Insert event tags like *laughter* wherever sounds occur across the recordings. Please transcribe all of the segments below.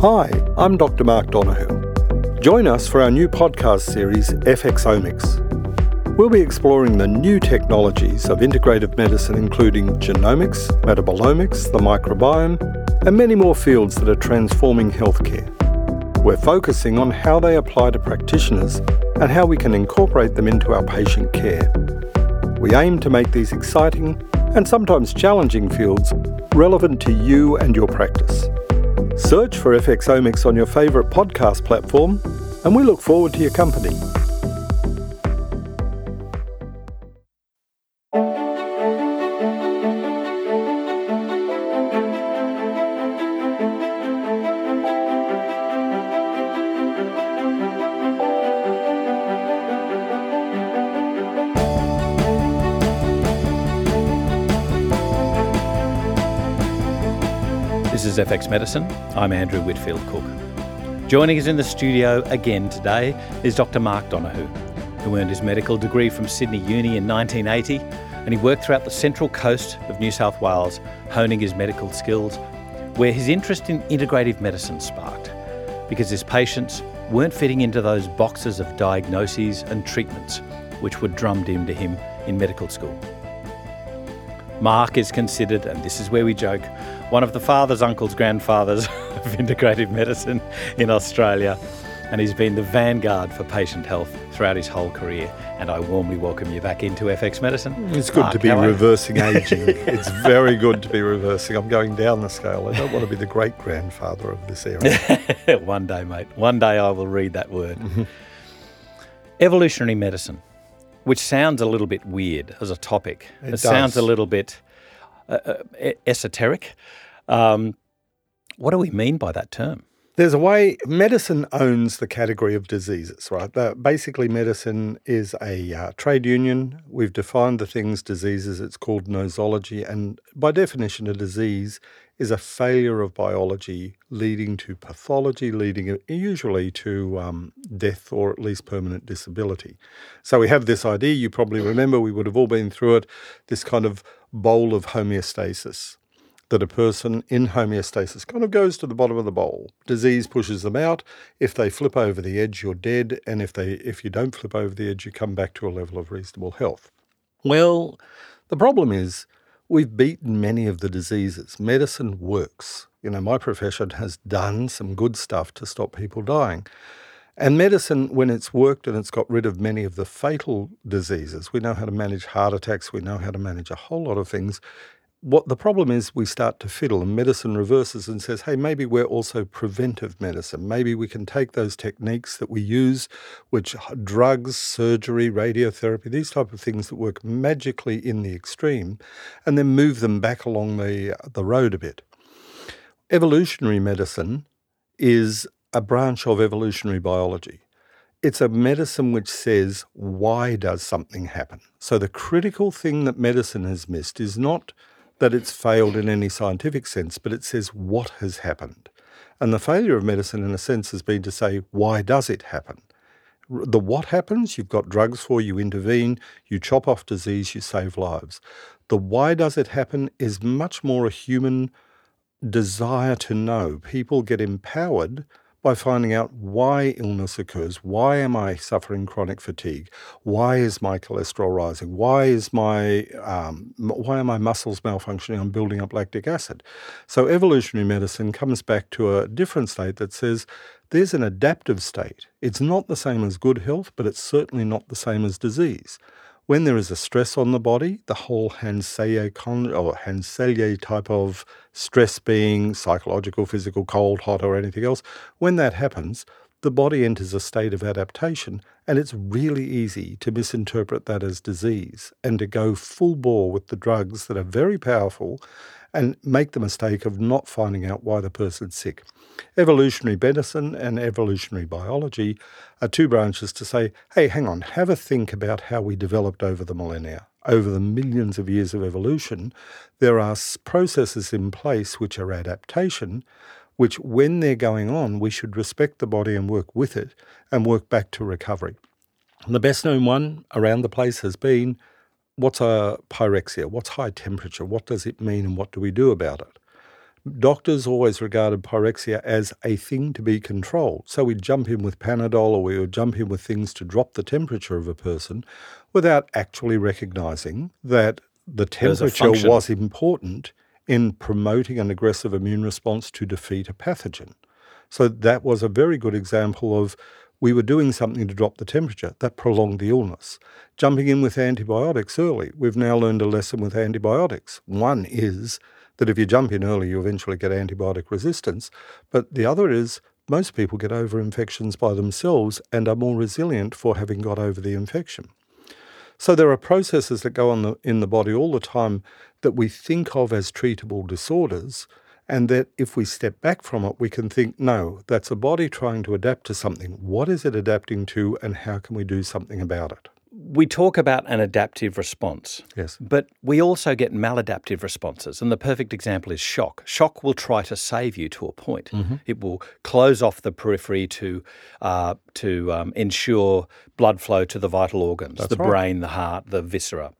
Hi, I'm Dr. Mark Donohoe. Join us for our new podcast series, FXomics. We'll be exploring the new technologies of integrative medicine, including genomics, metabolomics, the microbiome, and many more fields that are transforming healthcare. We're focusing on how they apply to practitioners and how we can incorporate them into our patient care. We aim to make these exciting and sometimes challenging fields relevant to you and your practice. Search for FXomics on your favourite podcast platform, and we look forward to your company. FX Medicine. I'm Andrew Whitfield Cook. Joining us in the studio again today is Dr. Mark Donohoe, who earned his medical degree from Sydney Uni in 1980 and he worked throughout the central coast of New South Wales, honing his medical skills, where his interest in integrative medicine sparked because his patients weren't fitting into those boxes of diagnoses and treatments which were drummed into him in medical school. Mark is considered, and this is where we joke, one of the fathers, uncles, grandfathers *laughs* of integrative medicine in Australia. And he's been the vanguard for patient health throughout his whole career. And I warmly welcome you back into FX Medicine. It's good Mark, to be reversing aging. *laughs* it's very good to be reversing. I'm going down the scale. I don't want to be the great grandfather of this era. *laughs* One day, mate. One day I will read that word. Mm-hmm. Evolutionary medicine, which sounds a little bit weird as a topic. It sounds a little bit esoteric. Um, what do we mean by that term? There's a way medicine owns the category of diseases, right? Basically, medicine is a uh, trade union. We've defined the things diseases. It's called nosology, and by definition, a disease is a failure of biology leading to pathology, leading uh, usually to um, death or at least permanent disability. So we have this idea. You probably remember we would have all been through it. This kind of bowl of homeostasis that a person in homeostasis kind of goes to the bottom of the bowl. Disease pushes them out. If they flip over the edge, you're dead, and if they if you don't flip over the edge, you come back to a level of reasonable health. Well, the problem is we've beaten many of the diseases. Medicine works. You know, my profession has done some good stuff to stop people dying. And medicine, when it's worked and it's got rid of many of the fatal diseases, we know how to manage heart attacks, we know how to manage a whole lot of things. What the problem is, we start to fiddle, and medicine reverses and says, hey, maybe we're also preventive medicine. Maybe we can take those techniques that we use, which drugs, surgery, radiotherapy, these type of things that work magically in the extreme, and then move them back along the, uh, the road a bit. Evolutionary medicine is a branch of evolutionary biology. It's a medicine which says, why does something happen? So the critical thing that medicine has missed is not that it's failed in any scientific sense, but it says what has happened. And the failure of medicine, in a sense, has been to say, why does it happen? The what happens, you've got drugs for, you intervene, you chop off disease, you save lives. The why does it happen is much more a human desire to know. People get empowered by finding out why illness occurs. Why am I suffering chronic fatigue? Why is my cholesterol rising? Why is my um, why are my muscles malfunctioning? I'm building up lactic acid. So evolutionary medicine comes back to a different state that says there's an adaptive state. It's not the same as good health, but it's certainly not the same as disease. When there is a stress on the body, the whole Hans Selye con- or type of stress being psychological, physical, cold, hot, or anything else, when that happens, the body enters a state of adaptation, and it's really easy to misinterpret that as disease and to go full bore with the drugs that are very powerful and make the mistake of not finding out why the person's sick. Evolutionary medicine and evolutionary biology are two branches to say, hey, hang on, have a think about how we developed over the millennia. Over the millions of years of evolution, there are processes in place which are adaptation, which, when they're going on, we should respect the body and work with it and work back to recovery. The best known one around the place has been what's a pyrexia? What's high temperature? What does it mean and what do we do about it? Doctors always regarded pyrexia as a thing to be controlled. So we'd jump in with Panadol or we would jump in with things to drop the temperature of a person without actually recognizing that the temperature was important in promoting an aggressive immune response to defeat a pathogen. So that was a very good example of we were doing something to drop the temperature that prolonged the illness. Jumping in with antibiotics early, we've now learned a lesson with antibiotics. One is that if you jump in early, you eventually get antibiotic resistance. But the other is most people get over infections by themselves and are more resilient for having got over the infection. So there are processes that go on the, in the body all the time that we think of as treatable disorders, and that if we step back from it, we can think, no, that's a body trying to adapt to something. What is it adapting to, and how can we do something about it? we talk about an adaptive response. Yes. But we also get maladaptive responses. And the perfect example is shock. Shock will try to save you to a point. Mm-hmm. It will close off the periphery to, uh, to um, ensure blood flow to the vital organs That's the right. brain, the heart, the viscera.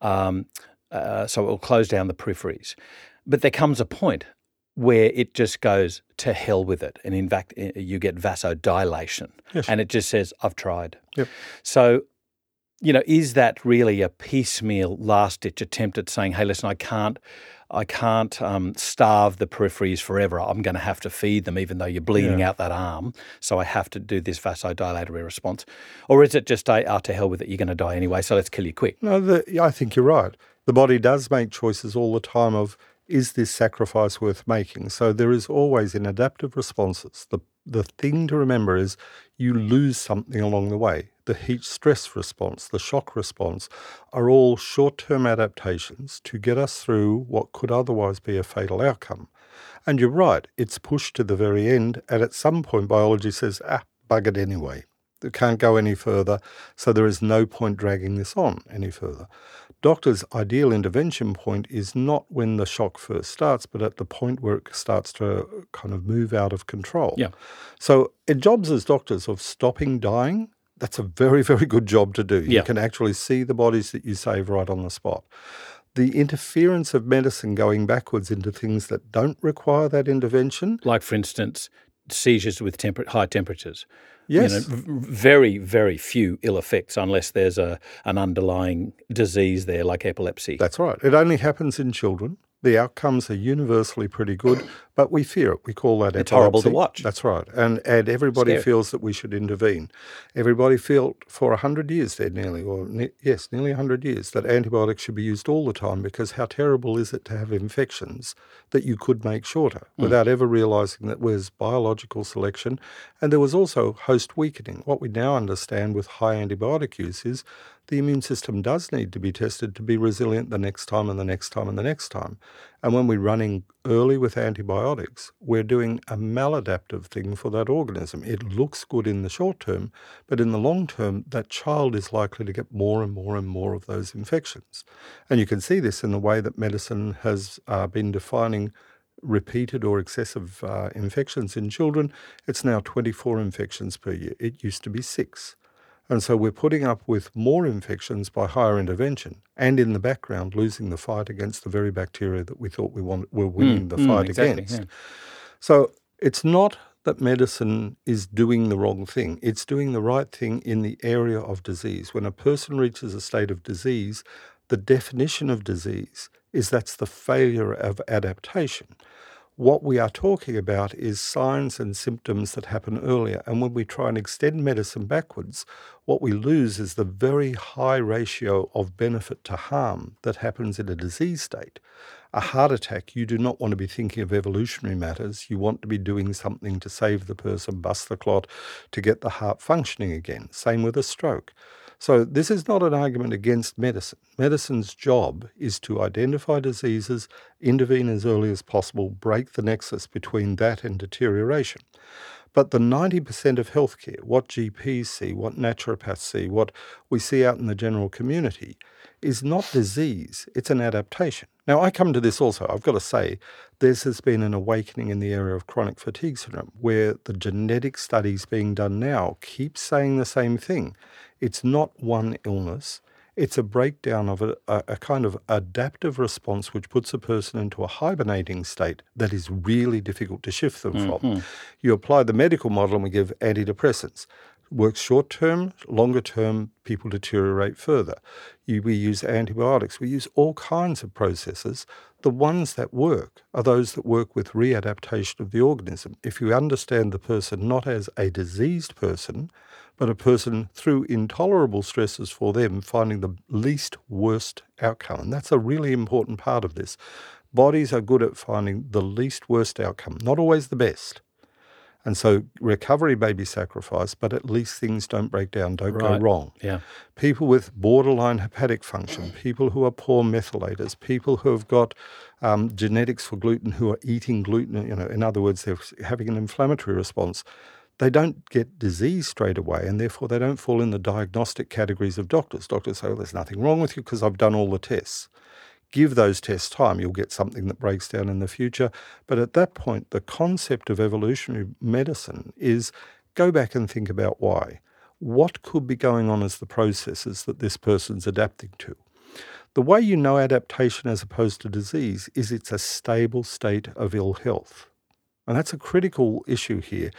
Um, uh, so it will close down the peripheries. But there comes a point where it just goes to hell with it. And in fact, you get vasodilation. Yes. And it just says, I've tried. Yep. So you know, is that really a piecemeal last ditch attempt at saying, hey, listen, I can't. I can't um, starve the peripheries forever. I'm going to have to feed them, even though you're bleeding yeah. out that arm. So I have to do this vasodilatory response. Or is it just, a, oh, to hell with it, you're going to die anyway, so let's kill you quick? No, the, I think you're right. The body does make choices all the time of, is this sacrifice worth making? So there is always in adaptive responses. The, the thing to remember is you lose something along the way the heat stress response, the shock response, are all short term adaptations to get us through what could otherwise be a fatal outcome. And you're right, it's pushed to the very end, and at some point, biology says, ah, bug it anyway. It can't go any further, so there is no point dragging this on any further. Doctor's ideal intervention point is not when the shock first starts, but at the point where it starts to kind of move out of control. Yeah. So, in jobs as doctors of stopping dying that's a very, *laughs* very good job to do. You can actually see the bodies that you save right on the spot. The interference of medicine going backwards into things that don't require that intervention. Like, for instance, seizures with temper- high temperatures. Yes. You know, very, very few ill effects unless there's a, an underlying disease there, like epilepsy. That's right. It only happens in children. The outcomes are universally pretty good, but we fear it. We call that it's horrible to watch. That's right, and and everybody Scary. feels that we should intervene. Everybody felt for hundred years there, nearly, or ne- yes, nearly hundred years, that antibiotics should be used all the time because how terrible is it to have infections that you could make shorter mm. without ever realizing that there was biological selection, and there was also host weakening. What we now understand with high antibiotic use is the immune system does need to be tested to be resilient the next time and the next time and the next time. And when we're running early with antibiotics, we're doing a maladaptive thing for that organism. It looks good in the short term, but in the long term, that child is likely to get more and more and more of those infections. And you can see this in the way that medicine has uh, been defining repeated or excessive uh, infections in children. It's now 24 infections per year. It used to be six. And so we're putting up with more infections by higher intervention and in the background losing the fight against the very bacteria that we thought we were winning mm, the fight mm, exactly, against. Yeah. So it's not that medicine is doing the wrong thing. It's doing the right thing in the area of disease. When a person reaches a state of disease, the definition of disease is that's the failure of adaptation. What we are talking about is signs and symptoms that happen earlier. And when we try and extend medicine backwards, what we lose is the very high ratio of benefit to harm that happens in a disease state. A heart attack, you do not want to be thinking of evolutionary matters. You want to be doing something to save the person, bust the clot, to get the heart functioning again. Same with a stroke. So, this is not an argument against medicine. Medicine's job is to identify diseases, intervene as early as possible, break the nexus between that and deterioration. But the 90% of healthcare, what GPs see, what naturopaths see, what we see out in the general community, is not disease, it's an adaptation. Now, I come to this also, I've got to say, there has been an awakening in the area of chronic fatigue syndrome, where the genetic studies being done now keep saying the same thing. It's not one illness, It's a breakdown of a, a, kind of adaptive response which puts a person into a hibernating state that is really difficult to shift them mm-hmm. from. You apply the medical model and we give antidepressants works short term, longer term, people deteriorate further. You, we use antibiotics, we use all kinds of processes. The ones that work are those that work with readaptation of the organism. If you understand the person not as a diseased person, but a person through intolerable stresses for them finding the least worst outcome. And that's a really important part of this. Bodies are good at finding the least worst outcome, not always the best. And so recovery may be sacrificed, but at least things don't break down, don't right. go wrong. Yeah. People with borderline hepatic function, people who are poor methylators, people who have got um, genetics for gluten who are eating gluten, you know, in other words, they're having an inflammatory response. They don't get disease straight away, and therefore they don't fall in the diagnostic categories of doctors. Doctors say, well, there's nothing wrong with you because I've done all the tests give those tests time, you'll get something that breaks down in the future. But at that point, the concept of evolutionary medicine is go back and think about why. What could be going on as the processes that this person's adapting to? The way you know adaptation as opposed to disease is it's a stable state of ill health. And that's a critical issue here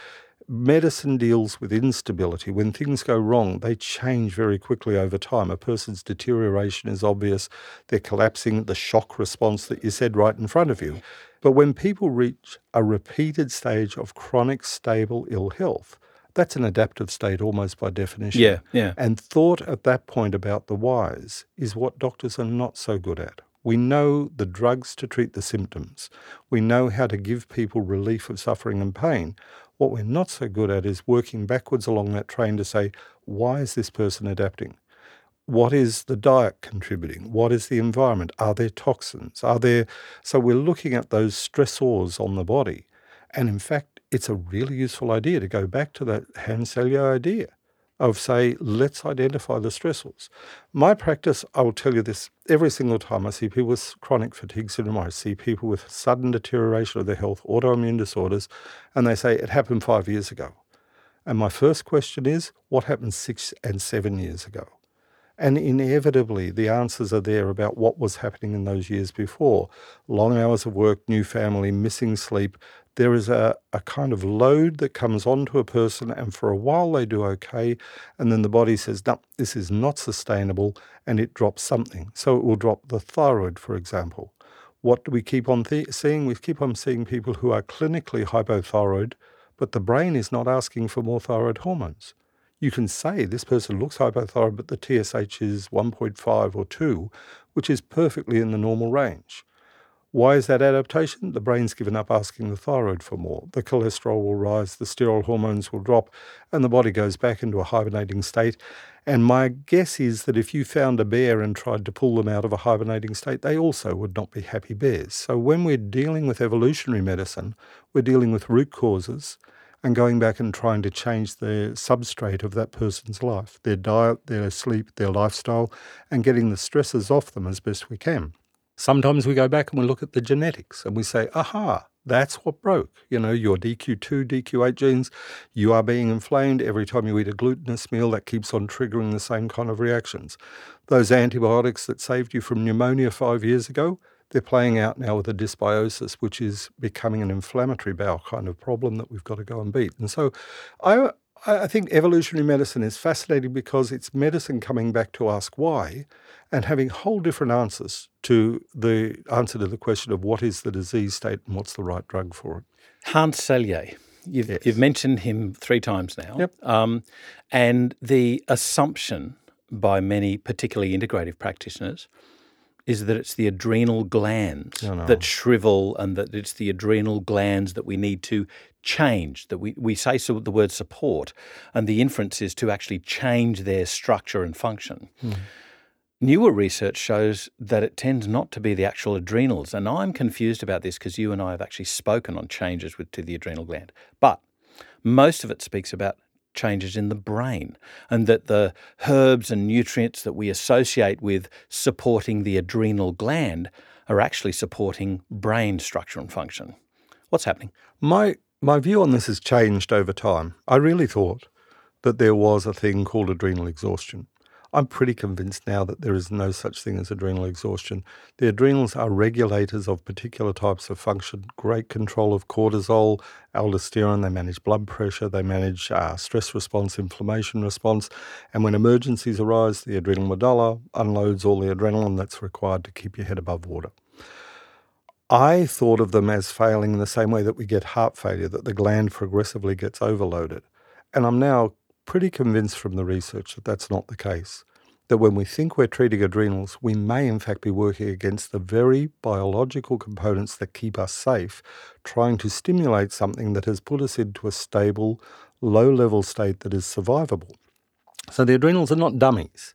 medicine deals with instability. When things go wrong, they change very quickly over time. A person's deterioration is obvious, they're collapsing, the shock response that you said right in front of you. But when people reach a repeated stage of chronic, stable ill health, that's an adaptive state almost by definition. Yeah, yeah. And thought at that point about the whys is what doctors are not so good at. We know the drugs to treat the symptoms. We know how to give people relief of suffering and pain. What we're not so good at is working backwards along that train to say, why is this person adapting? What is the diet contributing? What is the environment? Are there toxins? Are there so we're looking at those stressors on the body. And in fact, it's a really useful idea to go back to that Hans Selye idea of say, let's identify the stressors. My practice, I will tell you this every single time I see people with chronic fatigue syndrome, I see people with sudden deterioration of their health, autoimmune disorders, and they say it happened five years ago. And my first question is, what happened six and seven years ago? And inevitably, the answers are there about what was happening in those years before long hours of work, new family, missing sleep, there is a, a kind of load that comes onto a person, and for a while they do okay, and then the body says, No, this is not sustainable, and it drops something. So it will drop the thyroid, for example. What do we keep on th- seeing? We keep on seeing people who are clinically hypothyroid, but the brain is not asking for more thyroid hormones. You can say this person looks hypothyroid, but the TSH is 1.5 or 2, which is perfectly in the normal range. Why is that adaptation? The brain's given up asking the thyroid for more. The cholesterol will rise, the steroid hormones will drop, and the body goes back into a hibernating state. And my guess is that if you found a bear and tried to pull them out of a hibernating state, they also would not be happy bears. So when we're dealing with evolutionary medicine, we're dealing with root causes and going back and trying to change the substrate of that person's life, their diet, their sleep, their lifestyle, and getting the stresses off them as best we can. Sometimes we go back and we look at the genetics and we say, aha, that's what broke. You know, your DQ2, DQ8 genes, you are being inflamed every time you eat a glutinous meal, that keeps on triggering the same kind of reactions. Those antibiotics that saved you from pneumonia five years ago, they're playing out now with a dysbiosis, which is becoming an inflammatory bowel kind of problem that we've got to go and beat. And so I, I think evolutionary medicine is fascinating because it's medicine coming back to ask why and having whole different answers to the answer to the question of what is the disease state and what's the right drug for it. Hans Selye, you've, yes. you've mentioned him three times now. Yep. Um, and the assumption by many, particularly integrative practitioners, is that it's the adrenal glands no, no. that shrivel and that it's the adrenal glands that we need to change, that we, we say so the word support, and the inference is to actually change their structure and function. Mm. Newer research shows that it tends not to be the actual adrenals, and I'm confused about this because you and I have actually spoken on changes with, to the adrenal gland. But most of it speaks about changes in the brain, and that the herbs and nutrients that we associate with supporting the adrenal gland are actually supporting brain structure and function. What's happening? My my view on this has changed over time. I really thought that there was a thing called adrenal exhaustion. I'm pretty convinced now that there is no such thing as adrenal exhaustion. The adrenals are regulators of particular types of function, great control of cortisol, aldosterone, they manage blood pressure, they manage uh, stress response, inflammation response, and when emergencies arise, the adrenal medulla unloads all the adrenaline that's required to keep your head above water. I thought of them as failing in the same way that we get heart failure, that the gland progressively gets overloaded. And I'm now pretty convinced from the research that that's not the case. That when we think we're treating adrenals, we may in fact be working against the very biological components that keep us safe, trying to stimulate something that has put us into a stable, low level state that is survivable. So the adrenals are not dummies.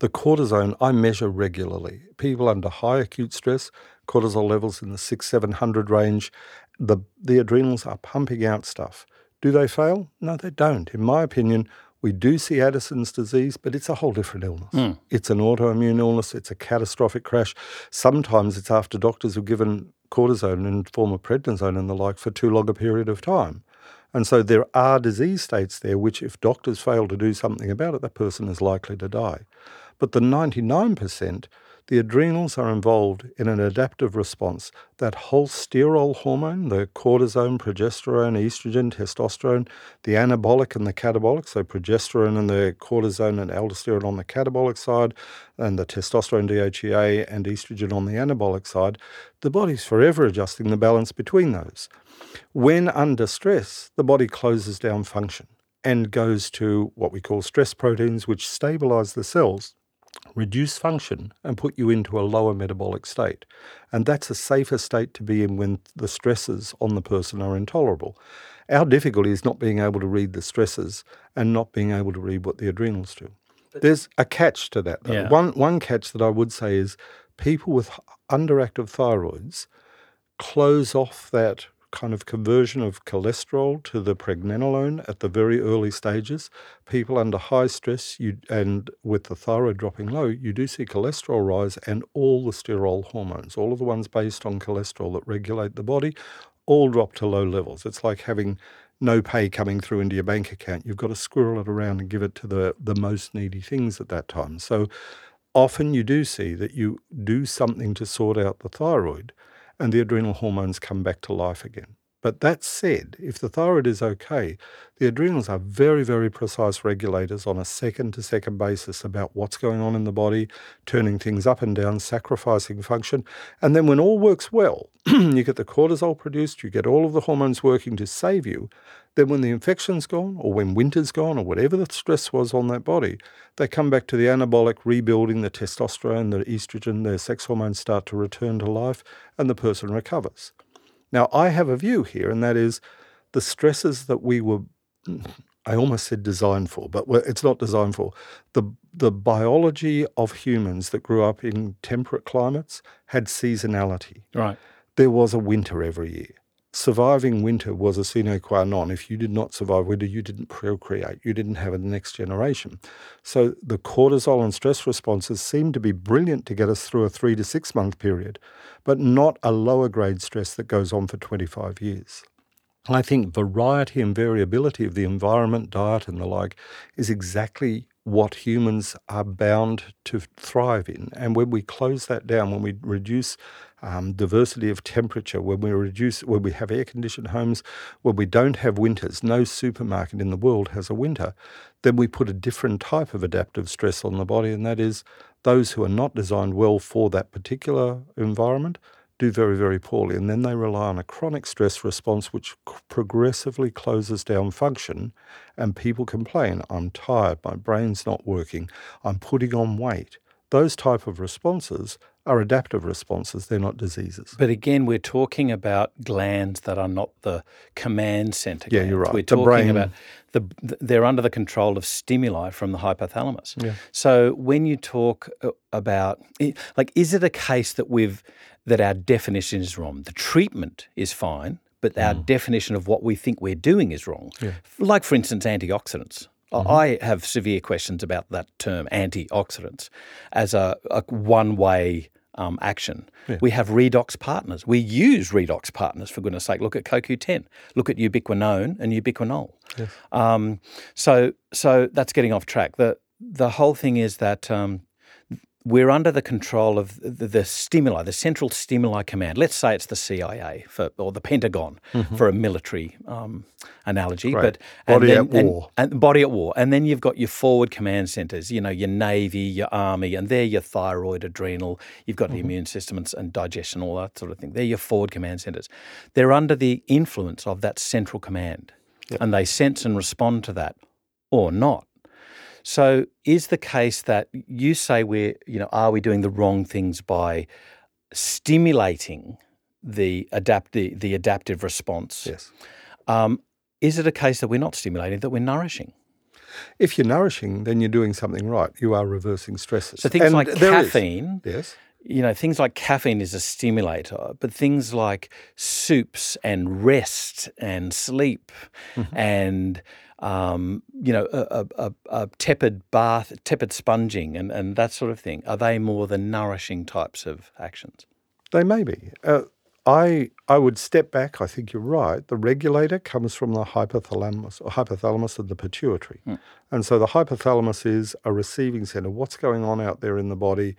The cortisone I measure regularly. People under high acute stress, cortisol levels in the six, seven hundred range, the, the adrenals are pumping out stuff. Do they fail? No, they don't. In my opinion, we do see Addison's disease, but it's a whole different illness. Mm. It's an autoimmune illness, it's a catastrophic crash. Sometimes it's after doctors have given cortisone in form of prednisone and the like for too long a period of time. And so there are disease states there which, if doctors fail to do something about it, that person is likely to die. But the 99% the adrenals are involved in an adaptive response. That whole sterol hormone, the cortisone, progesterone, estrogen, testosterone, the anabolic and the catabolic, so progesterone and the cortisone and aldosterone on the catabolic side, and the testosterone, DHEA, and estrogen on the anabolic side, the body's forever adjusting the balance between those. When under stress, the body closes down function and goes to what we call stress proteins, which stabilize the cells reduce function and put you into a lower metabolic state. And that's a safer state to be in when the stresses on the person are intolerable. Our difficulty is not being able to read the stresses and not being able to read what the adrenals do. There's a catch to that. Yeah. One, one catch that I would say is people with underactive thyroids close off that kind of conversion of cholesterol to the pregnenolone at the very early stages. People under high stress you, and with the thyroid dropping low, you do see cholesterol rise and all the sterol hormones, all of the ones based on cholesterol that regulate the body, all drop to low levels. It's like having no pay coming through into your bank account. You've got to squirrel it around and give it to the, the most needy things at that time. So often you do see that you do something to sort out the thyroid and the adrenal hormones come back to life again. But that said, if the thyroid is okay, the adrenals are very, very precise regulators on a second to second basis about what's going on in the body, turning things up and down, sacrificing function. And then when all works well, *clears throat* you get the cortisol produced, you get all of the hormones working to save you. Then when the infection's gone, or when winter's gone, or whatever the stress was on that body, they come back to the anabolic, rebuilding the testosterone, the estrogen, their sex hormones start to return to life, and the person recovers. Now, I have a view here, and that is the stresses that we were, *clears throat* I almost said designed for, but it's not designed for. The, the biology of humans that grew up in temperate climates had seasonality. Right. There was a winter every year surviving winter was a sine qua non. If you did not survive winter, you didn't procreate, you didn't have a next generation. So the cortisol and stress responses seem to be brilliant to get us through a three to six month period, but not a lower grade stress that goes on for 25 years. I think variety and variability of the environment, diet, and the like is exactly what humans are bound to thrive in. And when we close that down, when we reduce um, diversity of temperature, when we reduce, when we have air conditioned homes, when we don't have winters, no supermarket in the world has a winter, then we put a different type of adaptive stress on the body, and that is those who are not designed well for that particular environment do very, very poorly. And then they rely on a chronic stress response, which progressively closes down function. And people complain, I'm tired, my brain's not working, I'm putting on weight. Those type of responses are adaptive responses, they're not diseases. But again, we're talking about glands that are not the command center. Yeah, you're right. We're the talking brain. about the they're under the control of stimuli from the hypothalamus. Yeah. So when you talk uh, about like is it a case that we've that our definition is wrong? The treatment is fine, but our mm. definition of what we think we're doing is wrong. Yeah. Like for instance antioxidants. Mm-hmm. I have severe questions about that term, antioxidants, as a, a one way um, action. Yeah. We have redox partners. We use redox partners, for goodness sake. Look at CoQ10. Look at ubiquinone and ubiquinol. Yes. Um, so, so that's getting off track. The, the whole thing is that um, we're under the control of the, the, stimuli, the central stimuli command. Let's say it's the CIA for, or the Pentagon mm-hmm. for a military um, analogy. But body then, at war, and, and, body at war, and then you've got your forward command centers. You know, your navy, your army, and they're your thyroid, adrenal. You've got mm-hmm. the immune system and, and digestion, all that sort of thing. They're your forward command centers. They're under the influence of that central command, yep. and they sense and respond to that, or not. So, is the case that you say we're, you know, are we doing the wrong things by stimulating the adapt the, the adaptive response? Yes. Um, is it a case that we're not stimulating, that we're nourishing? If you're nourishing, then you're doing something right. You are reversing stresses. So things and like caffeine, is, yes, you know, things like caffeine is a stimulator, but things like soups and rest and sleep mm-hmm. and um, you know, a, a, a, tepid bath, tepid sponging, and, and that sort of thing? Are they more the nourishing types of actions? They may be. Uh, I I would step back. I think you're right. The regulator comes from the hypothalamus, or hypothalamus of the pituitary, hmm. and so the hypothalamus is a receiving center. What's going on out there in the body?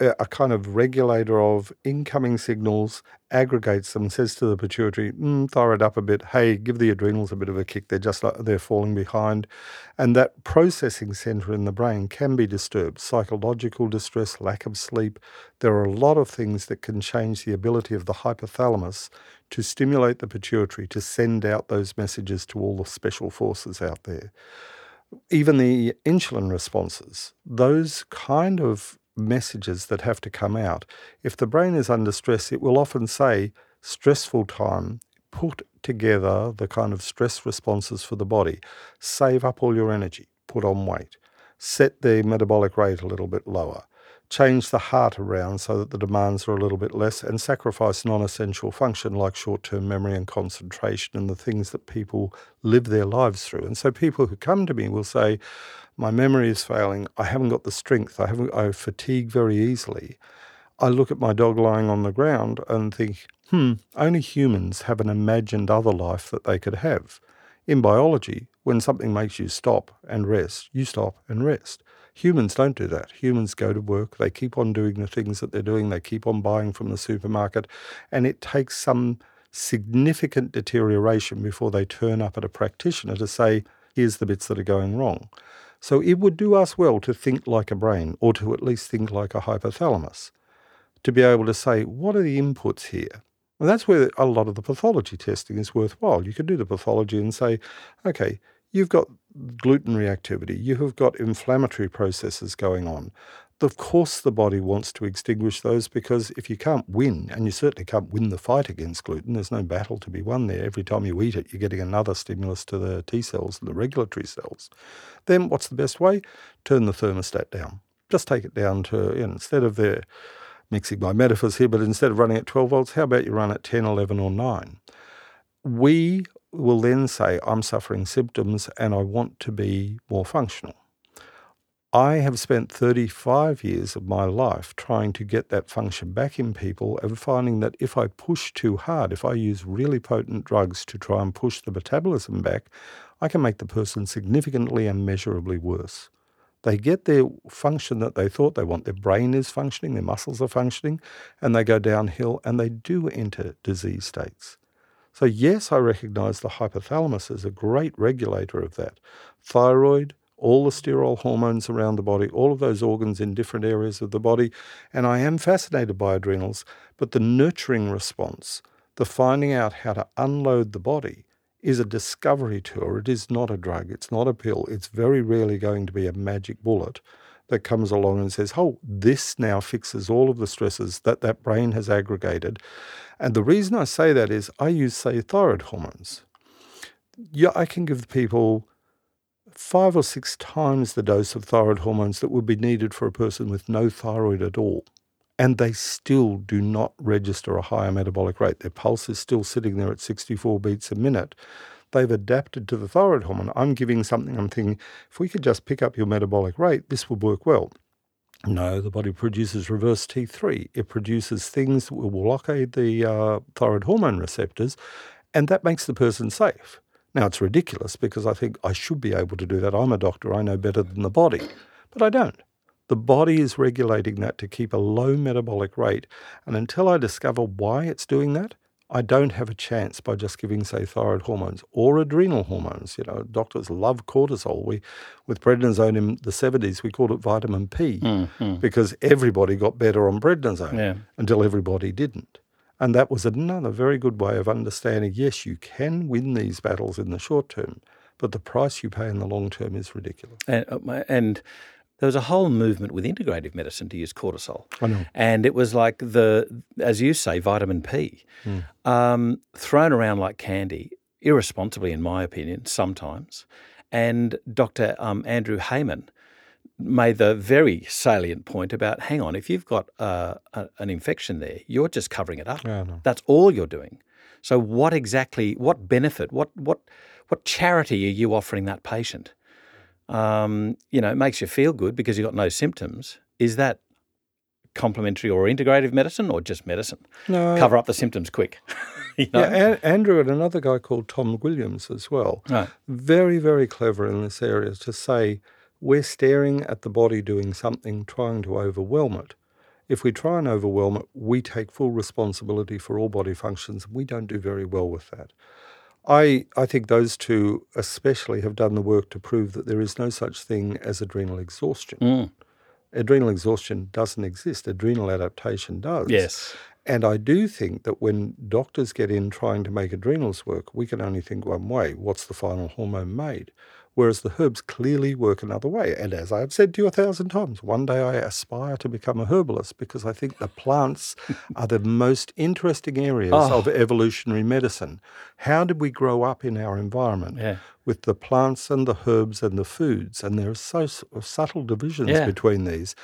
A kind of regulator of incoming signals, aggregates them, says to the pituitary, mm, thyroid up a bit. Hey, give the adrenals a bit of a kick. They're just like they're falling behind, and that processing center in the brain can be disturbed. Psychological distress, lack of sleep. There are a lot of things that can change the ability of the hypothalamus to stimulate the pituitary to send out those messages to all the special forces out there even the insulin responses, those kind of messages that have to come out. If the brain is under stress, it will often say, stressful time, put together the kind of stress responses for the body, save up all your energy, put on weight, set the metabolic rate a little bit lower, change the heart around so that the demands are a little bit less, and sacrifice non essential function like short term memory and concentration and the things that people live their lives through. And so people who come to me will say, my memory is failing. I haven't got the strength. I haven't. I fatigue very easily. I look at my dog lying on the ground and think, hmm, only humans have an imagined other life that they could have. In biology, when something makes you stop and rest, you stop and rest. Humans don't do that. Humans go to work, they keep on doing the things that they're doing, they keep on buying from the supermarket, and it takes some significant deterioration before they turn up at a practitioner to say, here's the bits that are going wrong. So it would do us well to think like a brain, or to at least think like a hypothalamus, to be able to say, what are the inputs here? And that's where a lot of the pathology testing is worthwhile. You could do the pathology and say, okay, you've got gluten reactivity, you have got inflammatory processes going on. Of course, the body wants to extinguish those because if you can't win, and you certainly can't win the fight against gluten, there's no battle to be won there. Every time you eat it, you're getting another stimulus to the T cells and the regulatory cells. Then what's the best way? Turn the thermostat down. Just take it down to, you know, instead of the mixing my metaphors here, but instead of running at 12 volts, how about you run at 10, 11, or 9? We will then say, I'm suffering symptoms and I want to be more functional. I have spent 35 years of my life trying to get that function back in people and finding that if I push too hard, if I use really potent drugs to try and push the metabolism back, I can make the person significantly and measurably worse. They get their function that they thought they want. Their brain is functioning, their muscles are functioning, and they go downhill and they do enter disease states. So, yes, I recognize the hypothalamus as a great regulator of that. Thyroid, all the steroid hormones around the body, all of those organs in different areas of the body. And I am fascinated by adrenals, but the nurturing response, the finding out how to unload the body, is a discovery tour. It is not a drug. It's not a pill. It's very rarely going to be a magic bullet that comes along and says, oh, this now fixes all of the stresses that that brain has aggregated. And the reason I say that is I use, say, thyroid hormones. Yeah, I can give people five or six times the dose of thyroid hormones that would be needed for a person with no thyroid at all. And they still do not register a higher metabolic rate. Their pulse is still sitting there at 64 beats a minute. They've adapted to the thyroid hormone. I'm giving something, I'm thinking, if we could just pick up your metabolic rate, this would work well. No, the body produces reverse T3. It produces things that will blockade the uh, thyroid hormone receptors, and that makes the person safe Now, it's ridiculous because I think I should be able to do that. I'm a doctor, I know better than the body, but I don't. The body is regulating that to keep a low metabolic rate. And until I discover why it's doing that, I don't have a chance by just giving, say, thyroid hormones or adrenal hormones. You know, doctors love cortisol. We, with prednisone in the 70s, we called it vitamin P mm-hmm. because everybody got better on prednisone yeah. until everybody didn't. And that was another very good way of understanding yes, you can win these battles in the short term, but the price you pay in the long term is ridiculous. And, uh, and there was a whole movement with integrative medicine to use cortisol. I know. And it was like the, as you say, vitamin P, mm. um, thrown around like candy, irresponsibly, in my opinion, sometimes. And Dr. Um, Andrew Heyman made the very salient point about hang on, if you've got uh, a, an infection there, you're just covering it up. Yeah, That's all you're doing. So, what exactly, what benefit, what, what, what charity are you offering that patient? um, you know, it makes you feel good because you've got no symptoms. Is that complementary or integrative medicine or just medicine? No. Cover up the symptoms quick. *laughs* you know? Yeah, Andrew and another guy called Tom Williams as well. Right. Very, very clever in this area to say we're staring at the body doing something, trying to overwhelm it. If we try and overwhelm it, we take full responsibility for all body functions. We don't do very well with that. I, I think those two especially have done the work to prove that there is no such thing as adrenal exhaustion. Mm. Adrenal exhaustion doesn't exist, adrenal adaptation does. Yes. And I do think that when doctors get in trying to make adrenals work, we can only think one way what's the final hormone made? Whereas the herbs clearly work another way. And as I have said to you a thousand times, one day I aspire to become a herbalist because I think the plants *laughs* are the most interesting areas oh. of evolutionary medicine. How did we grow up in our environment? Yeah. With the plants and the herbs and the foods, and there are so uh, subtle divisions yeah. between these.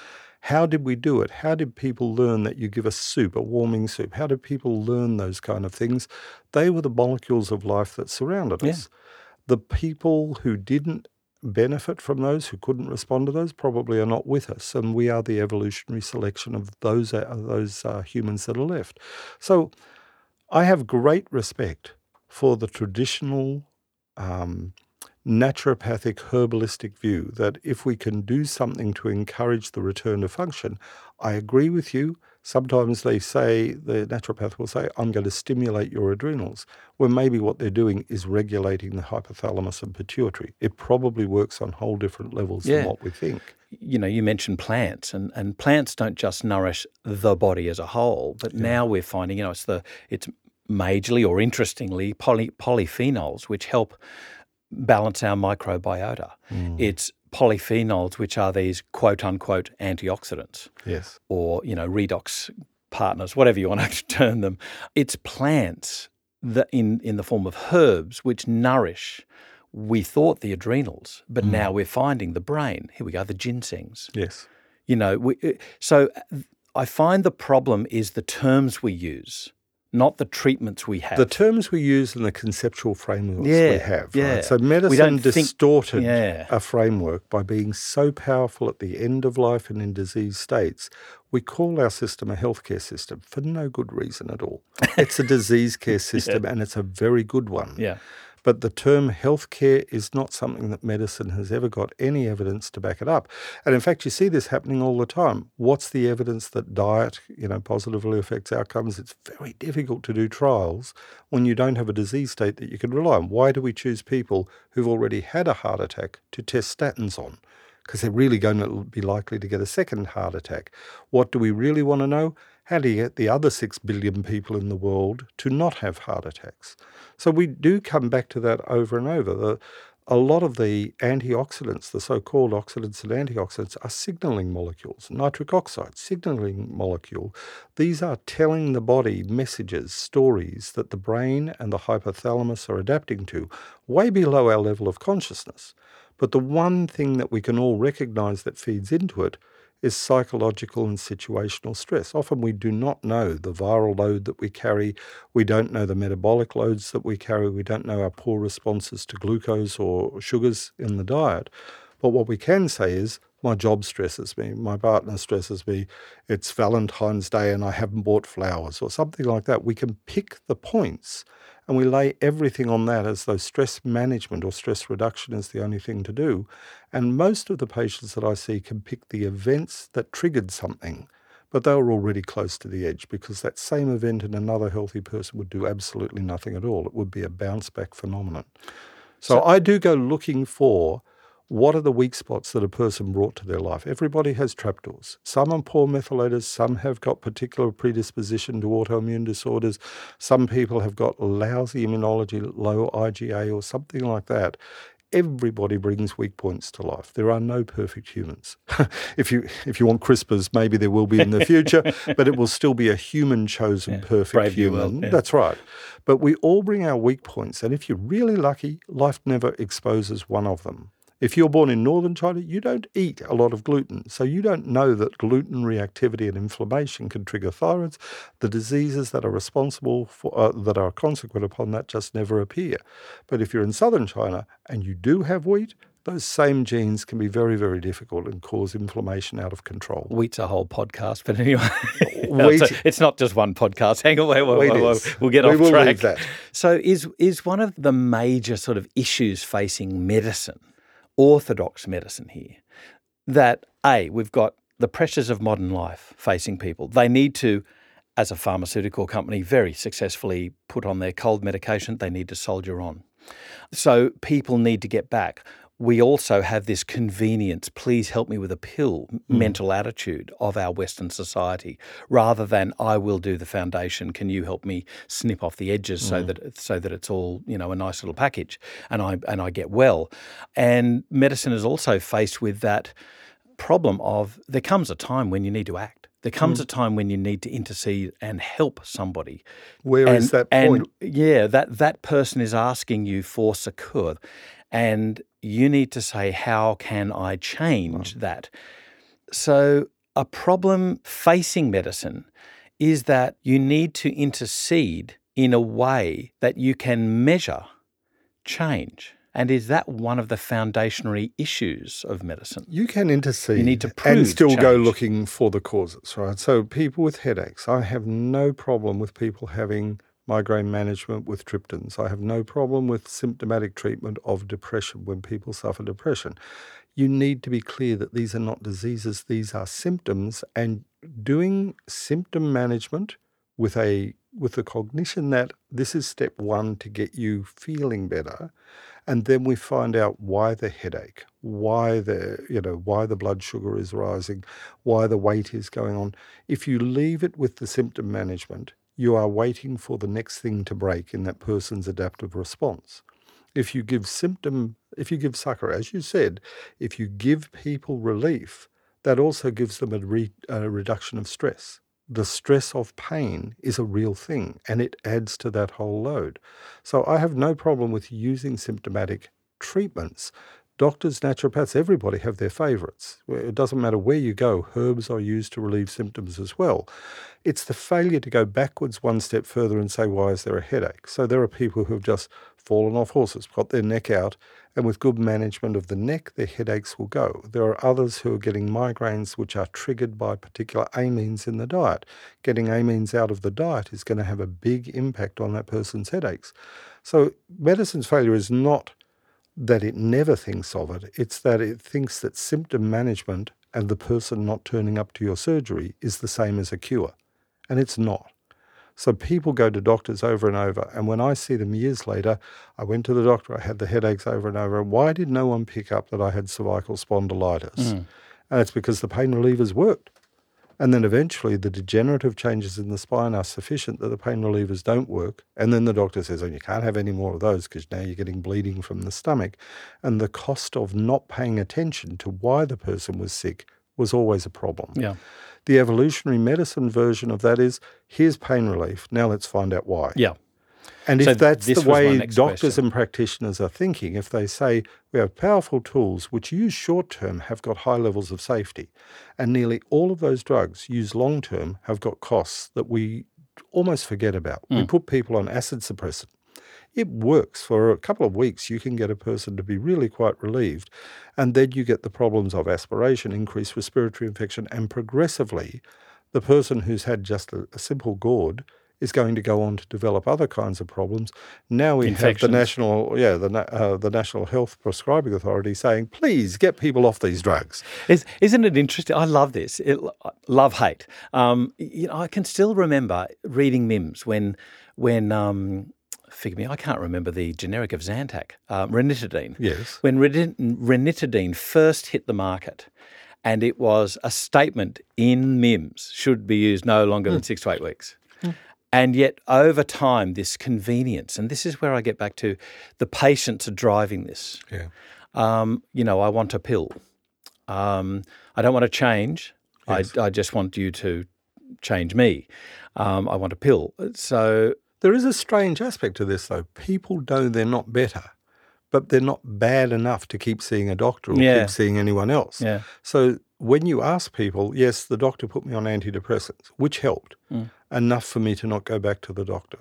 How did we do it? How did people learn that you give a soup, a warming soup? How did people learn those kind of things? They were the molecules of life that surrounded yeah. us. The people who didn't benefit from those, who couldn't respond to those, probably are not with us, and we are the evolutionary selection of those uh, those uh, humans that are left. So, I have great respect for the traditional um, naturopathic herbalistic view that if we can do something to encourage the return to function, I agree with you. Sometimes they say, the naturopath will say, I'm going to stimulate your adrenals, when maybe what they're doing is regulating the hypothalamus and pituitary. It probably works on whole different levels yeah. than what we think. You know, you mentioned plants, and, and plants don't just nourish the body as a whole, but yeah. now we're finding, you know, it's the it's majorly or interestingly poly, polyphenols, which help balance our microbiota. Mm. It's polyphenols, which are these quote unquote antioxidants. Yes. Or, you know, redox partners, whatever you want to *laughs* term them. It's plants that in, in the form of herbs which nourish. We thought the adrenals, but mm. now we're finding the brain. Here we go, the ginsengs. Yes. You know, we, uh, so uh, I find the problem is the terms we use not the treatments we have. The terms we use and the conceptual frameworks yeah, we have. Yeah. Right? So medicine distorted think, yeah. a framework by being so powerful at the end of life and in disease states. We call our system a healthcare system for no good reason at all. It's a disease care *laughs* system yeah. and it's a very good one. Yeah. But the term healthcare is not something that medicine has ever got any evidence to back it up. And in fact, you see this happening all the time. What's the evidence that diet, you know, positively affects outcomes? It's very difficult to do trials when you don't have a disease state that you can rely on. Why do we choose people who've already had a heart attack to test statins on? Because they're really going to be likely to get a second heart attack. What do we really want to know? How do you get the other six billion people in the world to not have heart attacks? So we do come back to that over and over. The, a lot of the antioxidants, the so called oxidants and antioxidants, are signaling molecules. Nitric oxide, signaling molecule. These are telling the body messages, stories that the brain and the hypothalamus are adapting to, way below our level of consciousness. But the one thing that we can all recognize that feeds into it is psychological and situational stress. Often we do not know the viral load that we carry. We don't know the metabolic loads that we carry. We don't know our poor responses to glucose or sugars in the diet. But what we can say is, my job stresses me, my partner stresses me, it's Valentine's Day and I haven't bought flowers or something like that. We can pick the points and we lay everything on that as though stress management or stress reduction is the only thing to do. And most of the patients that I see can pick the events that triggered something, but they were already close to the edge because that same event in another healthy person would do absolutely nothing at all. It would be a bounce back phenomenon. So, so I do go looking for what are the weak spots that a person brought to their life? Everybody has trapdoors. Some are poor methylators, some have got particular predisposition to autoimmune disorders, some people have got lousy immunology, low IgA, or something like that. Everybody brings weak points to life. There are no perfect humans. *laughs* if you if you want CRISPRs, maybe there will be in the future, *laughs* but it will still be a human chosen yeah, perfect human. Yeah. That's right. But we all bring our weak points, and if you're really lucky, life never exposes one of them. If you're born in northern China, you don't eat a lot of gluten. So you don't know that gluten reactivity and inflammation can trigger thyroids. The diseases that are responsible for, uh, that are consequent upon that just never appear. But if you're in southern China and you do have wheat, those same genes can be very, very difficult and cause inflammation out of control. Wheat's a whole podcast, but anyway, *laughs* Wheat, it's not just one podcast. *laughs* Hang on, wait, wait, wait, wait. we'll get we off will track. Leave that. So, is is one of the major sort of issues facing medicine orthodox medicine here that A, we've got the pressures of modern life facing people. They need to, as a pharmaceutical company, very successfully put on their cold medication, they need to soldier on. So people need to get back we also have this convenience, please help me with a pill mm. mental attitude of our Western society, rather than I will do the foundation. Can you help me snip off the edges mm. so that so that it's all you know a nice little package, and I and I get well. And medicine is also faced with that problem of there comes a time when you need to act. There comes mm. a time when you need to intercede and help somebody. Where and, is that point? And yeah, that that person is asking you for succour. And you need to say, How can I change that? So, a problem facing medicine is that you need to intercede in a way that you can measure change. And is that one of the foundationary issues of medicine? You can intercede you need to prove and still change. go looking for the causes, right? So, people with headaches, I have no problem with people having migraine management with triptans. I have no problem with symptomatic treatment of depression when people suffer depression. You need to be clear that these are not diseases, these are symptoms, and doing symptom management with a with the cognition that this is step one to get you feeling better and then we find out why the headache why the you know why the blood sugar is rising why the weight is going on if you leave it with the symptom management you are waiting for the next thing to break in that person's adaptive response. If you give symptom, if you give succor, as you said, if you give people relief, that also gives them a, re, a reduction of stress. The stress of pain is a real thing and it adds to that whole load. So I have no problem with using symptomatic treatments Doctors, naturopaths, everybody have their favourites. It doesn't matter where you go, herbs are used to relieve symptoms as well. It's the failure to go backwards one step further and say, why is there a headache? So there are people who have just fallen off horses, got their neck out, and with good management of the neck, their headaches will go. There are others who are getting migraines which are triggered by particular amines in the diet. Getting amines out of the diet is going to have a big impact on that person's headaches. So medicine's failure is not that it never thinks of it. It's that it thinks that symptom management and the person not turning up to your surgery is the same as a cure. And it's not. So people go to doctors over and over. And when I see them years later, I went to the doctor, I had the headaches over and over. Why did no one pick up that I had cervical spondylitis? Mm. And it's because the pain relievers worked. And then eventually the degenerative changes in the spine are sufficient that the pain relievers don't work. And then the doctor says, oh, you can't have any more of those because now you're getting bleeding from the stomach. And the cost of not paying attention to why the person was sick was always a problem. Yeah. The evolutionary medicine version of that is here's pain relief. Now let's find out why. Yeah. And so if that's the way doctors question. and practitioners are thinking, if they say we have powerful tools which use short term have got high levels of safety, and nearly all of those drugs used long term have got costs that we almost forget about. Mm. We put people on acid suppressant. It works for a couple of weeks. You can get a person to be really quite relieved, and then you get the problems of aspiration, increased respiratory infection, and progressively, the person who's had just a, a simple GORD is going to go on to develop other kinds of problems. Now we have the national, yeah, the uh, the National Health Prescribing Authority saying, please get people off these drugs. Is, isn't it interesting? I love this. It, love hate. Um, you know, I can still remember reading MIMS when when um, forgive me, I can't remember the generic of Zantac, um, ranitidine. Yes. When reni- ranitidine first hit the market, and it was a statement in MIMS should be used no longer than six to eight weeks. And yet, over time, this convenience, and this is where I get back to the patients are driving this. Yeah. Um, you know, I want a pill. Um, I don't want to change. I, I just want you to change me. Um, I want a pill. So, There is a strange aspect to this, though. People know they're not better, but they're not bad enough to keep seeing a doctor or Yeah. keep seeing anyone else. yeah. So when you ask people, yes, the doctor put me on antidepressants, which helped Mm. Enough for me to not go back to the doctor.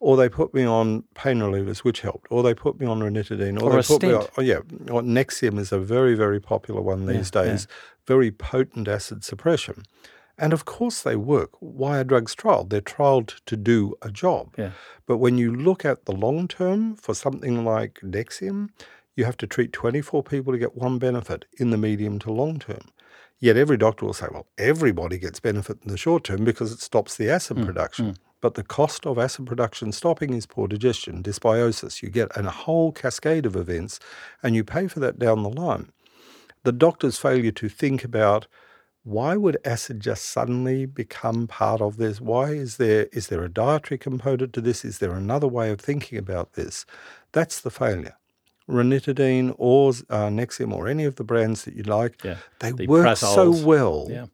Or they put me on pain relievers, which helped. Or they put me on ranitidine. Or, Or they a put me on, oh, yeah, or Nexium is a very, very popular one these Yeah, yeah. days. Very potent acid suppression. And of course they work. Why are drugs trialled? They're trialled to do a job. Yeah. But when you look at the long term for something like Nexium, you have to treat 24 people to get one benefit in the medium to long term. Yet every doctor will say, well, everybody gets benefit in the short term because it stops the acid Mm, production. But the cost of acid production stopping is poor digestion, dysbiosis. You get a whole cascade of events and you pay for that down the line. The doctor's failure to think about why would acid just suddenly become part of this? Why is there is there a dietary component to this? Is there another way of thinking about this? That's the failure. Ranitidine or uh, Nexium or any of the brands that you like, Yeah. they The work so well Yeah.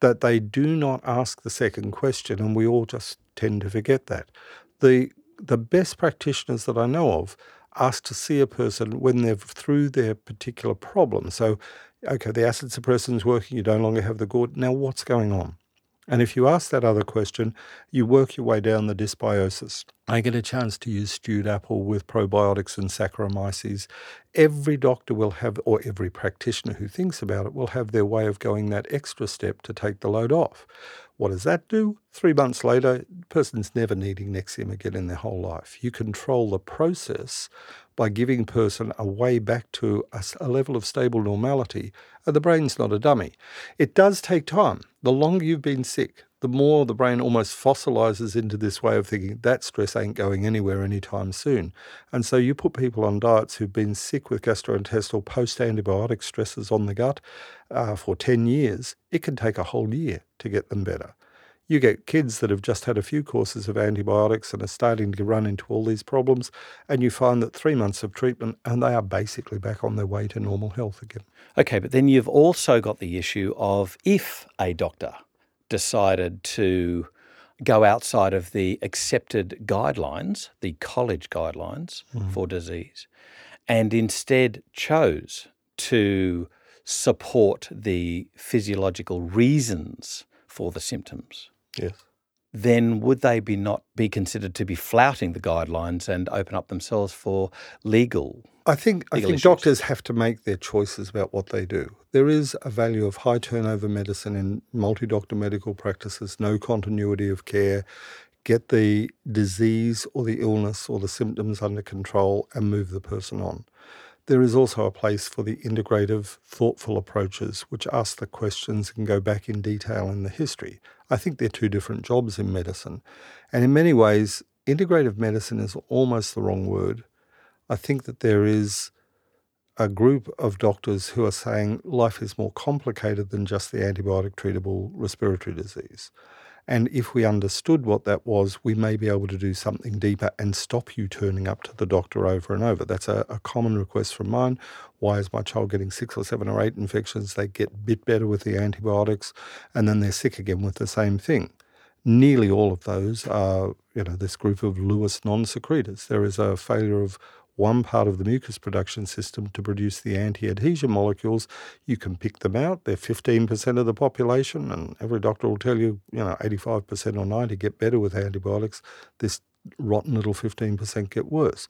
that they do not ask the second question, and we all just tend to forget that. The the best practitioners that I know of ask to see a person when they're through their particular problem. So, okay, the acid suppressant is working, you no longer have the GORD. Now, what's going on? And if you ask that other question, you work your way down the dysbiosis. I get a chance to use stewed apple with probiotics and Saccharomyces. Every doctor will have, or every practitioner who thinks about it, will have their way of going that extra step to take the load off. What does that do? Three months later, person's never needing Nexium again in their whole life. You control the process by giving person a way back to a level of stable normality. And the brain's not a dummy. It does take time. The longer you've been sick, the more the brain almost fossilizes into this way of thinking that stress ain't going anywhere anytime soon. And so you put people on diets who've been sick with gastrointestinal post antibiotic stresses on the gut uh, for 10 years, it can take a whole year to get them better. You get kids that have just had a few courses of antibiotics and are starting to run into all these problems, and you find that three months of treatment and they are basically back on their way to normal health again. Okay, but then you've also got the issue of if a doctor decided to go outside of the accepted guidelines, the college guidelines mm-hmm. for disease, and instead chose to support the physiological reasons for the symptoms, Yes. then would they be not be considered to be flouting the guidelines and open up themselves for legal? I think I think issues. doctors have to make their choices about what they do. There is a value of high turnover medicine in multi-doctor medical practices, no continuity of care, get the disease or the illness or the symptoms under control and move the person on. There is also a place for the integrative, thoughtful approaches which ask the questions and go back in detail in the history. I think they're two different jobs in medicine. And in many ways, integrative medicine is almost the wrong word. I think that there is a group of doctors who are saying life is more complicated than just the antibiotic treatable respiratory disease. And if we understood what that was, we may be able to do something deeper and stop you turning up to the doctor over and over. That's a, a common request from mine. Why is my child getting six or seven or eight infections? They get a bit better with the antibiotics and then they're sick again with the same thing nearly all of those are, you know, this group of Lewis non-secretors. There is a failure of one part of the mucus production system to produce the anti-adhesion molecules. You can pick them out. They're 15% of the population, and every doctor will tell you, you know, 85% or 90 get better with antibiotics. This rotten little 15% get worse.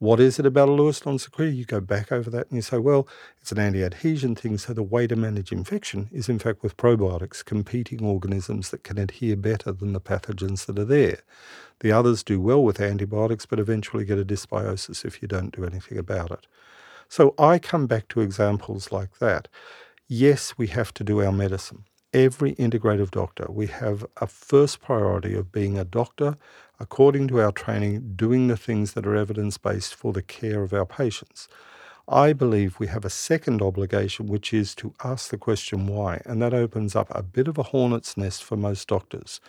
What is it about a Lewis non? You go back over that and you say, well, it's an anti adhesion thing. So the way to manage infection is, in fact, with probiotics, competing organisms that can adhere better than the pathogens that are there. The others do well with antibiotics, but eventually get a dysbiosis if you don't do anything about it. So I come back to examples like that. Yes, we have to do our medicine. Every integrative doctor, we have a first priority of being a doctor according to our training, doing the things that are evidence based for the care of our patients. I believe we have a second obligation, which is to ask the question why, and that opens up a bit of a hornet's nest for most doctors.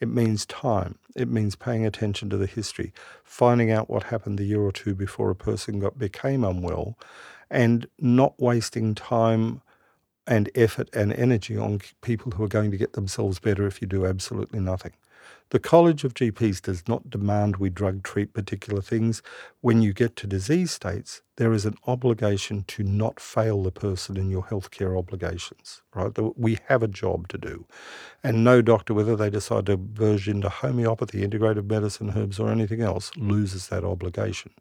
It means time. It means paying attention to the history, finding out what happened the year or two before a person got became unwell, and not wasting time and effort and energy on people who are going to get themselves better if you do absolutely nothing. The College of GPs does not demand we drug treat particular things. When you get to disease states, there is an obligation to not fail the person in your healthcare obligations, right? We have a job to do. And no doctor, whether they decide to verge into homeopathy, integrative medicine, herbs, or anything else, loses that obligation.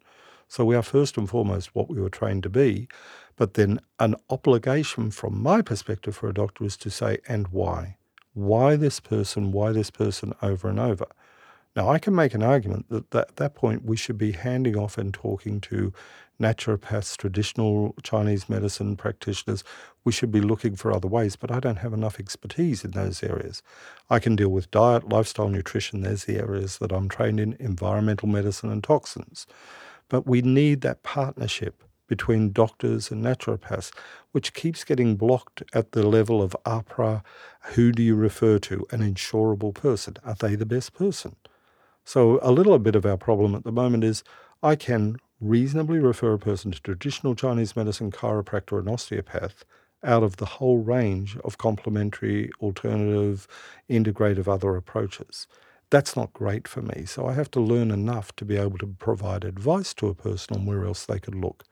So we are first and foremost what we were trained to be. But then an obligation from my perspective for a doctor is to say, and why? Why this person? Why this person over and over? Now, I can make an argument that at that point we should be handing off and talking to naturopaths, traditional Chinese medicine practitioners. We should be looking for other ways, but I don't have enough expertise in those areas. I can deal with diet, lifestyle, nutrition. There's the areas that I'm trained in, environmental medicine, and toxins. But we need that partnership between doctors and naturopaths, which keeps getting blocked at the level of AHPRA. Who do you refer to? An insurable person. Are they the best person? So, a little bit of our problem at the moment is I can reasonably refer a person to traditional Chinese medicine, chiropractor, and osteopath out of the whole range of complementary, alternative, integrative other approaches. That's not great for me. So I have to learn enough to be able to provide advice to a person on where else they could look.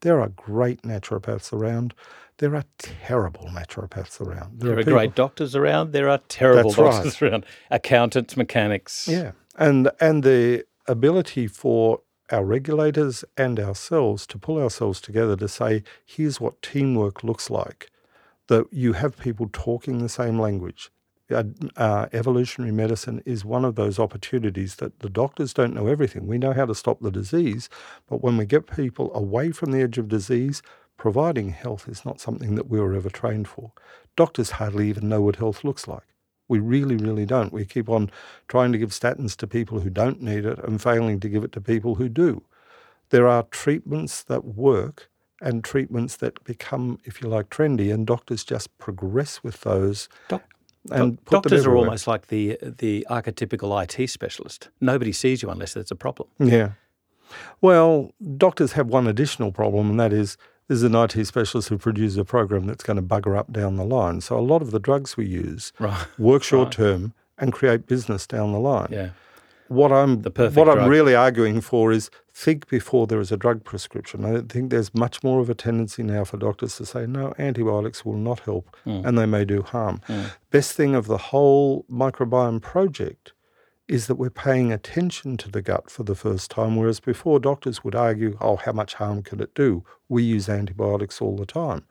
There are great naturopaths around. There are terrible naturopaths around. There, there are, are great doctors around. There are terrible That's doctors right. around. Accountants, mechanics. Yeah, and and the ability for our regulators and ourselves to pull ourselves together to say, here's what teamwork looks like. That you have people talking the same language, uh, evolutionary medicine is one of those opportunities that the doctors don't know everything. We know how to stop the disease, but when we get people away from the edge of disease, providing health is not something that we were ever trained for. Doctors hardly even know what health looks like. We really, really don't. We keep on trying to give statins to people who don't need it and failing to give it to people who do. There are treatments that work and treatments that become, if you like, trendy, and doctors just progress with those. And doctors are almost like the the archetypical IT specialist. Nobody sees you unless there's a problem. Yeah. Well, doctors have one additional problem, and that is there's an IT specialist who produces a program that's going to bugger up down the line. So a lot of the drugs we use right. work short term and create business down the line. Yeah. What I'm what drug. I'm really arguing for is think before there is a drug prescription. I think there's much more of a tendency now for doctors to say no, antibiotics will not help mm. and they may do harm. Mm. Best thing of the whole microbiome project is that we're paying attention to the gut for the first time, whereas before doctors would argue, oh, how much harm can it do? We use antibiotics all the time.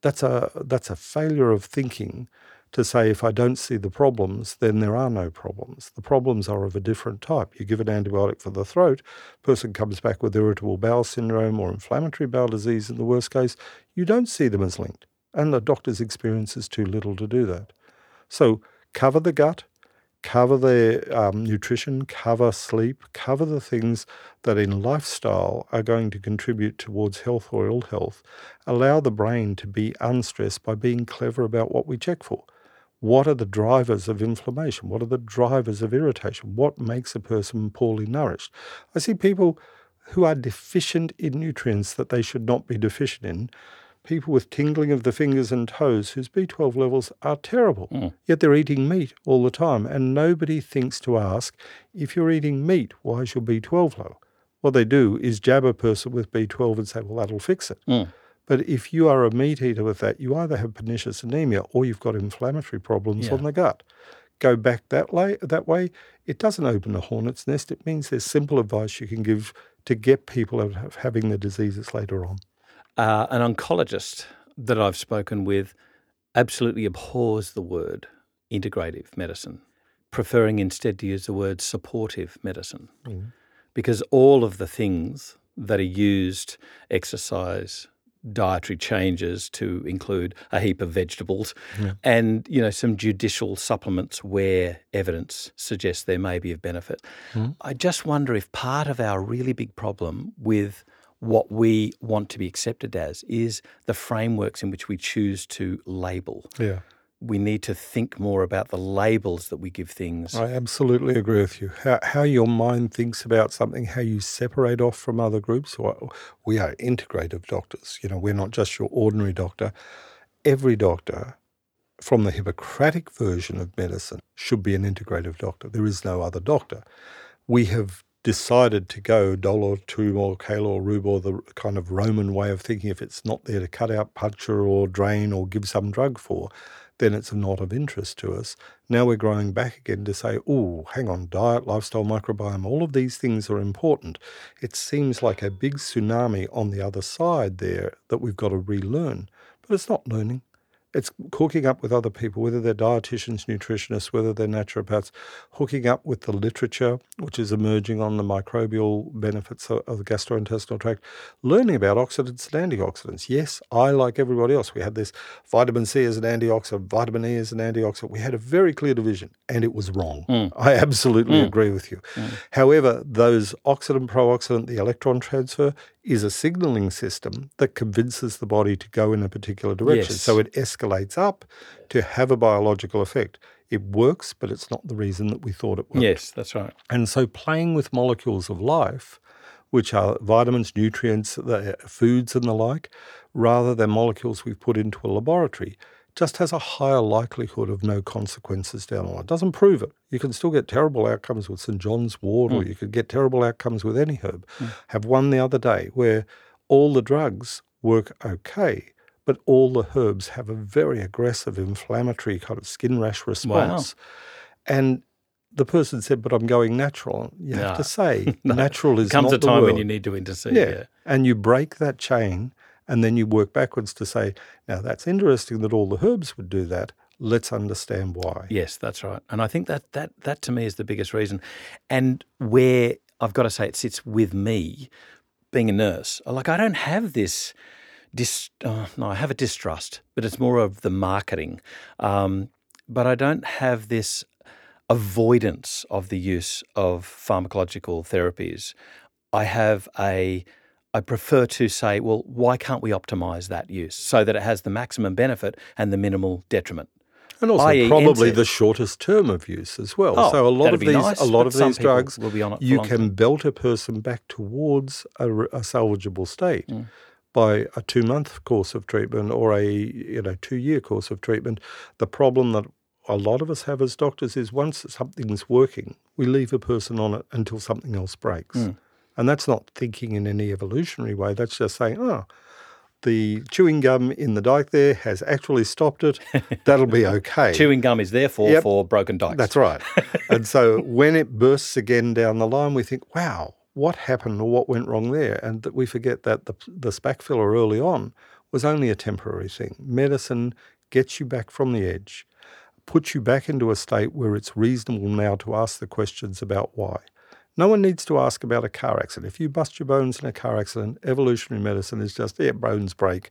That's a that's a failure of thinking to say if I don't see the problems, then there are no problems. The problems are of a different type. You give an antibiotic for the throat, person comes back with irritable bowel syndrome or inflammatory bowel disease in the worst case, you don't see them as linked. And the doctor's experience is too little to do that. So cover the gut, cover the um, nutrition, cover sleep, cover the things that in lifestyle are going to contribute towards health or ill health. Allow the brain to be unstressed by being clever about what we check for. What are the drivers of inflammation? What are the drivers of irritation? What makes a person poorly nourished? I see people who are deficient in nutrients that they should not be deficient in, people with tingling of the fingers and toes whose B12 levels are terrible, mm. yet they're eating meat all the time. And nobody thinks to ask, if you're eating meat, why is your B12 low? What they do is jab a person with B12 and say, well, that'll fix it. Mm. But if you are a meat eater with that, you either have pernicious anemia or you've got inflammatory problems yeah. on the gut. Go back that way, that way, it doesn't open a hornet's nest. It means there's simple advice you can give to get people out of having the diseases later on. Uh, an oncologist that I've spoken with absolutely abhors the word integrative medicine, preferring instead to use the word supportive medicine. Mm. Because all of the things that are used, exercise, dietary changes to include a heap of vegetables yeah. and you know some judicial supplements where evidence suggests there may be of benefit. Mm. I just wonder if part of our really big problem with what we want to be accepted as is the frameworks in which we choose to label. Yeah we need to think more about the labels that we give things. I absolutely agree with you. How, how your mind thinks about something, how you separate off from other groups. We are integrative doctors. You know, we're not just your ordinary doctor. Every doctor from the Hippocratic version of medicine should be an integrative doctor. There is no other doctor. We have decided to go dolor, two or calor or rubor, the kind of Roman way of thinking, if it's not there to cut out, puncture or drain or give some drug for, then it's not of interest to us. Now we're growing back again to say, oh, hang on, diet, lifestyle, microbiome, all of these things are important. It seems like a big tsunami on the other side there that we've got to relearn, but it's not learning. It's hooking up with other people, whether they're dietitians, nutritionists, whether they're naturopaths, hooking up with the literature which is emerging on the microbial benefits of, the gastrointestinal tract, learning about oxidants and antioxidants. Yes, I, like everybody else, we had this vitamin C as an antioxidant, vitamin E as an antioxidant. We had a very clear division, and it was wrong. Mm. I absolutely mm. agree with you. Mm. However, those oxidant, pro-oxidant, the electron transfer is a signaling system that convinces the body to go in a particular direction. Yes. So it escalates up to have a biological effect. It works, but it's not the reason that we thought it worked. Yes, that's right. And so playing with molecules of life, which are vitamins, nutrients, uh, foods, and the like, rather than molecules we've put into a laboratory, just has a higher likelihood of no consequences down the line. Doesn't prove it. You can still get terrible outcomes with St. John's wort, mm. or you could get terrible outcomes with any herb. Mm. Have one the other day where all the drugs work okay, but all the herbs have a very aggressive inflammatory kind of skin rash response. Wow. And the person said, "But I'm going natural." You have to say, *laughs* no. natural is comes not a time when you need to intercede. Yeah. yeah, and you break that chain, and then you work backwards to say, now that's interesting that all the herbs would do that. Let's understand why. Yes, that's right. And I think that that that to me is the biggest reason. And where I've got to say it sits with me, being a nurse. Like I don't have this. Dis, oh, no, I have a distrust, but it's more of the marketing. Um, but I don't have this avoidance of the use of pharmacological therapies. I have a I prefer to say, well, why can't we optimize that use so that it has the maximum benefit and the minimal detriment? And also probably the shortest term of use as well. Oh, so a lot of these, nice, a lot of these drugs, you can time. belt a person back towards a, a salvageable state mm. by a two-month course of treatment or a you know two-year course of treatment. The problem that a lot of us have as doctors is once something's working, we leave a person on it until something else breaks. Mm. And that's not thinking in any evolutionary way. That's just saying, oh, the chewing gum in the dike there has actually stopped it. That'll be *laughs* okay. chewing gum is therefore yep. for broken dikes. That's right. *laughs* and so when it bursts again down the line, we think, wow, what happened or what went wrong there? And that we forget that the, the Spakfilla early on was only a temporary thing. Medicine gets you back from the edge, puts you back into a state where it's reasonable now to ask the questions about why. No one needs to ask about a car accident. If you bust your bones in a car accident, evolutionary medicine is just, yeah, bones break.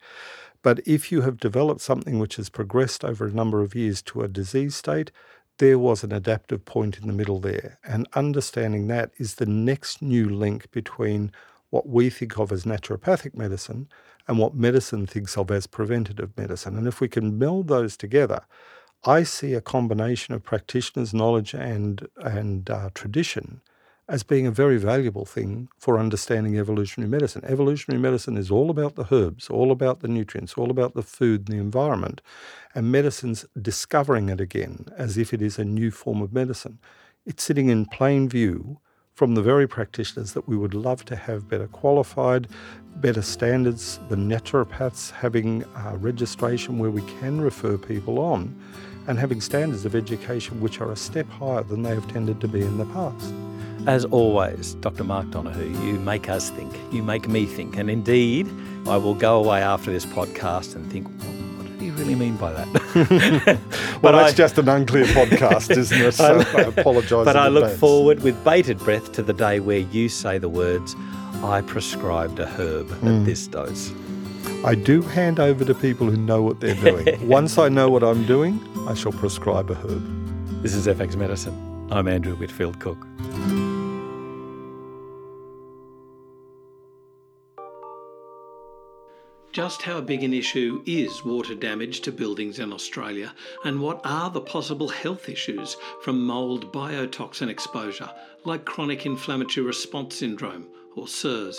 But if you have developed something which has progressed over a number of years to a disease state, there was an adaptive point in the middle there. And understanding that is the next new link between what we think of as naturopathic medicine and what medicine thinks of as preventative medicine. And if we can meld those together, I see a combination of practitioners' knowledge and, and uh, tradition as being a very valuable thing for understanding evolutionary medicine. Evolutionary medicine is all about the herbs, all about the nutrients, all about the food and the environment, and medicine's discovering it again as if it is a new form of medicine. It's sitting in plain view from the very practitioners that we would love to have better qualified, better standards, the naturopaths having uh, registration where we can refer people on, and having standards of education which are a step higher than they have tended to be in the past. As always, Dr. Mark Donohoe, you make us think, you make me think, and indeed, I will go away after this podcast and think, what did he really mean by that? *laughs* well, that's I, just an unclear podcast, isn't it? *laughs* So I, I apologise. But I look forward with bated breath to the day where you say the words, I prescribed a herb mm. at this dose. I do hand over to people who know what they're doing. *laughs* Once I know what I'm doing, I shall prescribe a herb. This is FX Medicine. I'm Andrew Whitfield Cook. Just how big an issue is water damage to buildings in Australia, and what are the possible health issues from mould biotoxin exposure, like chronic inflammatory response syndrome or CIRS?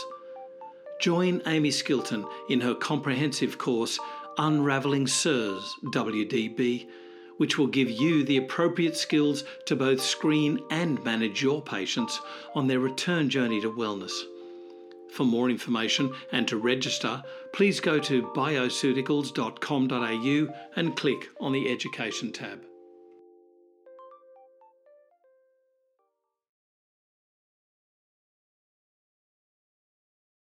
Join Amy Skilton in her comprehensive course, Unravelling CIRS WDB, which will give you the appropriate skills to both screen and manage your patients on their return journey to wellness. For more information and to register, please go to bioceuticals.com.au and click on the Education tab.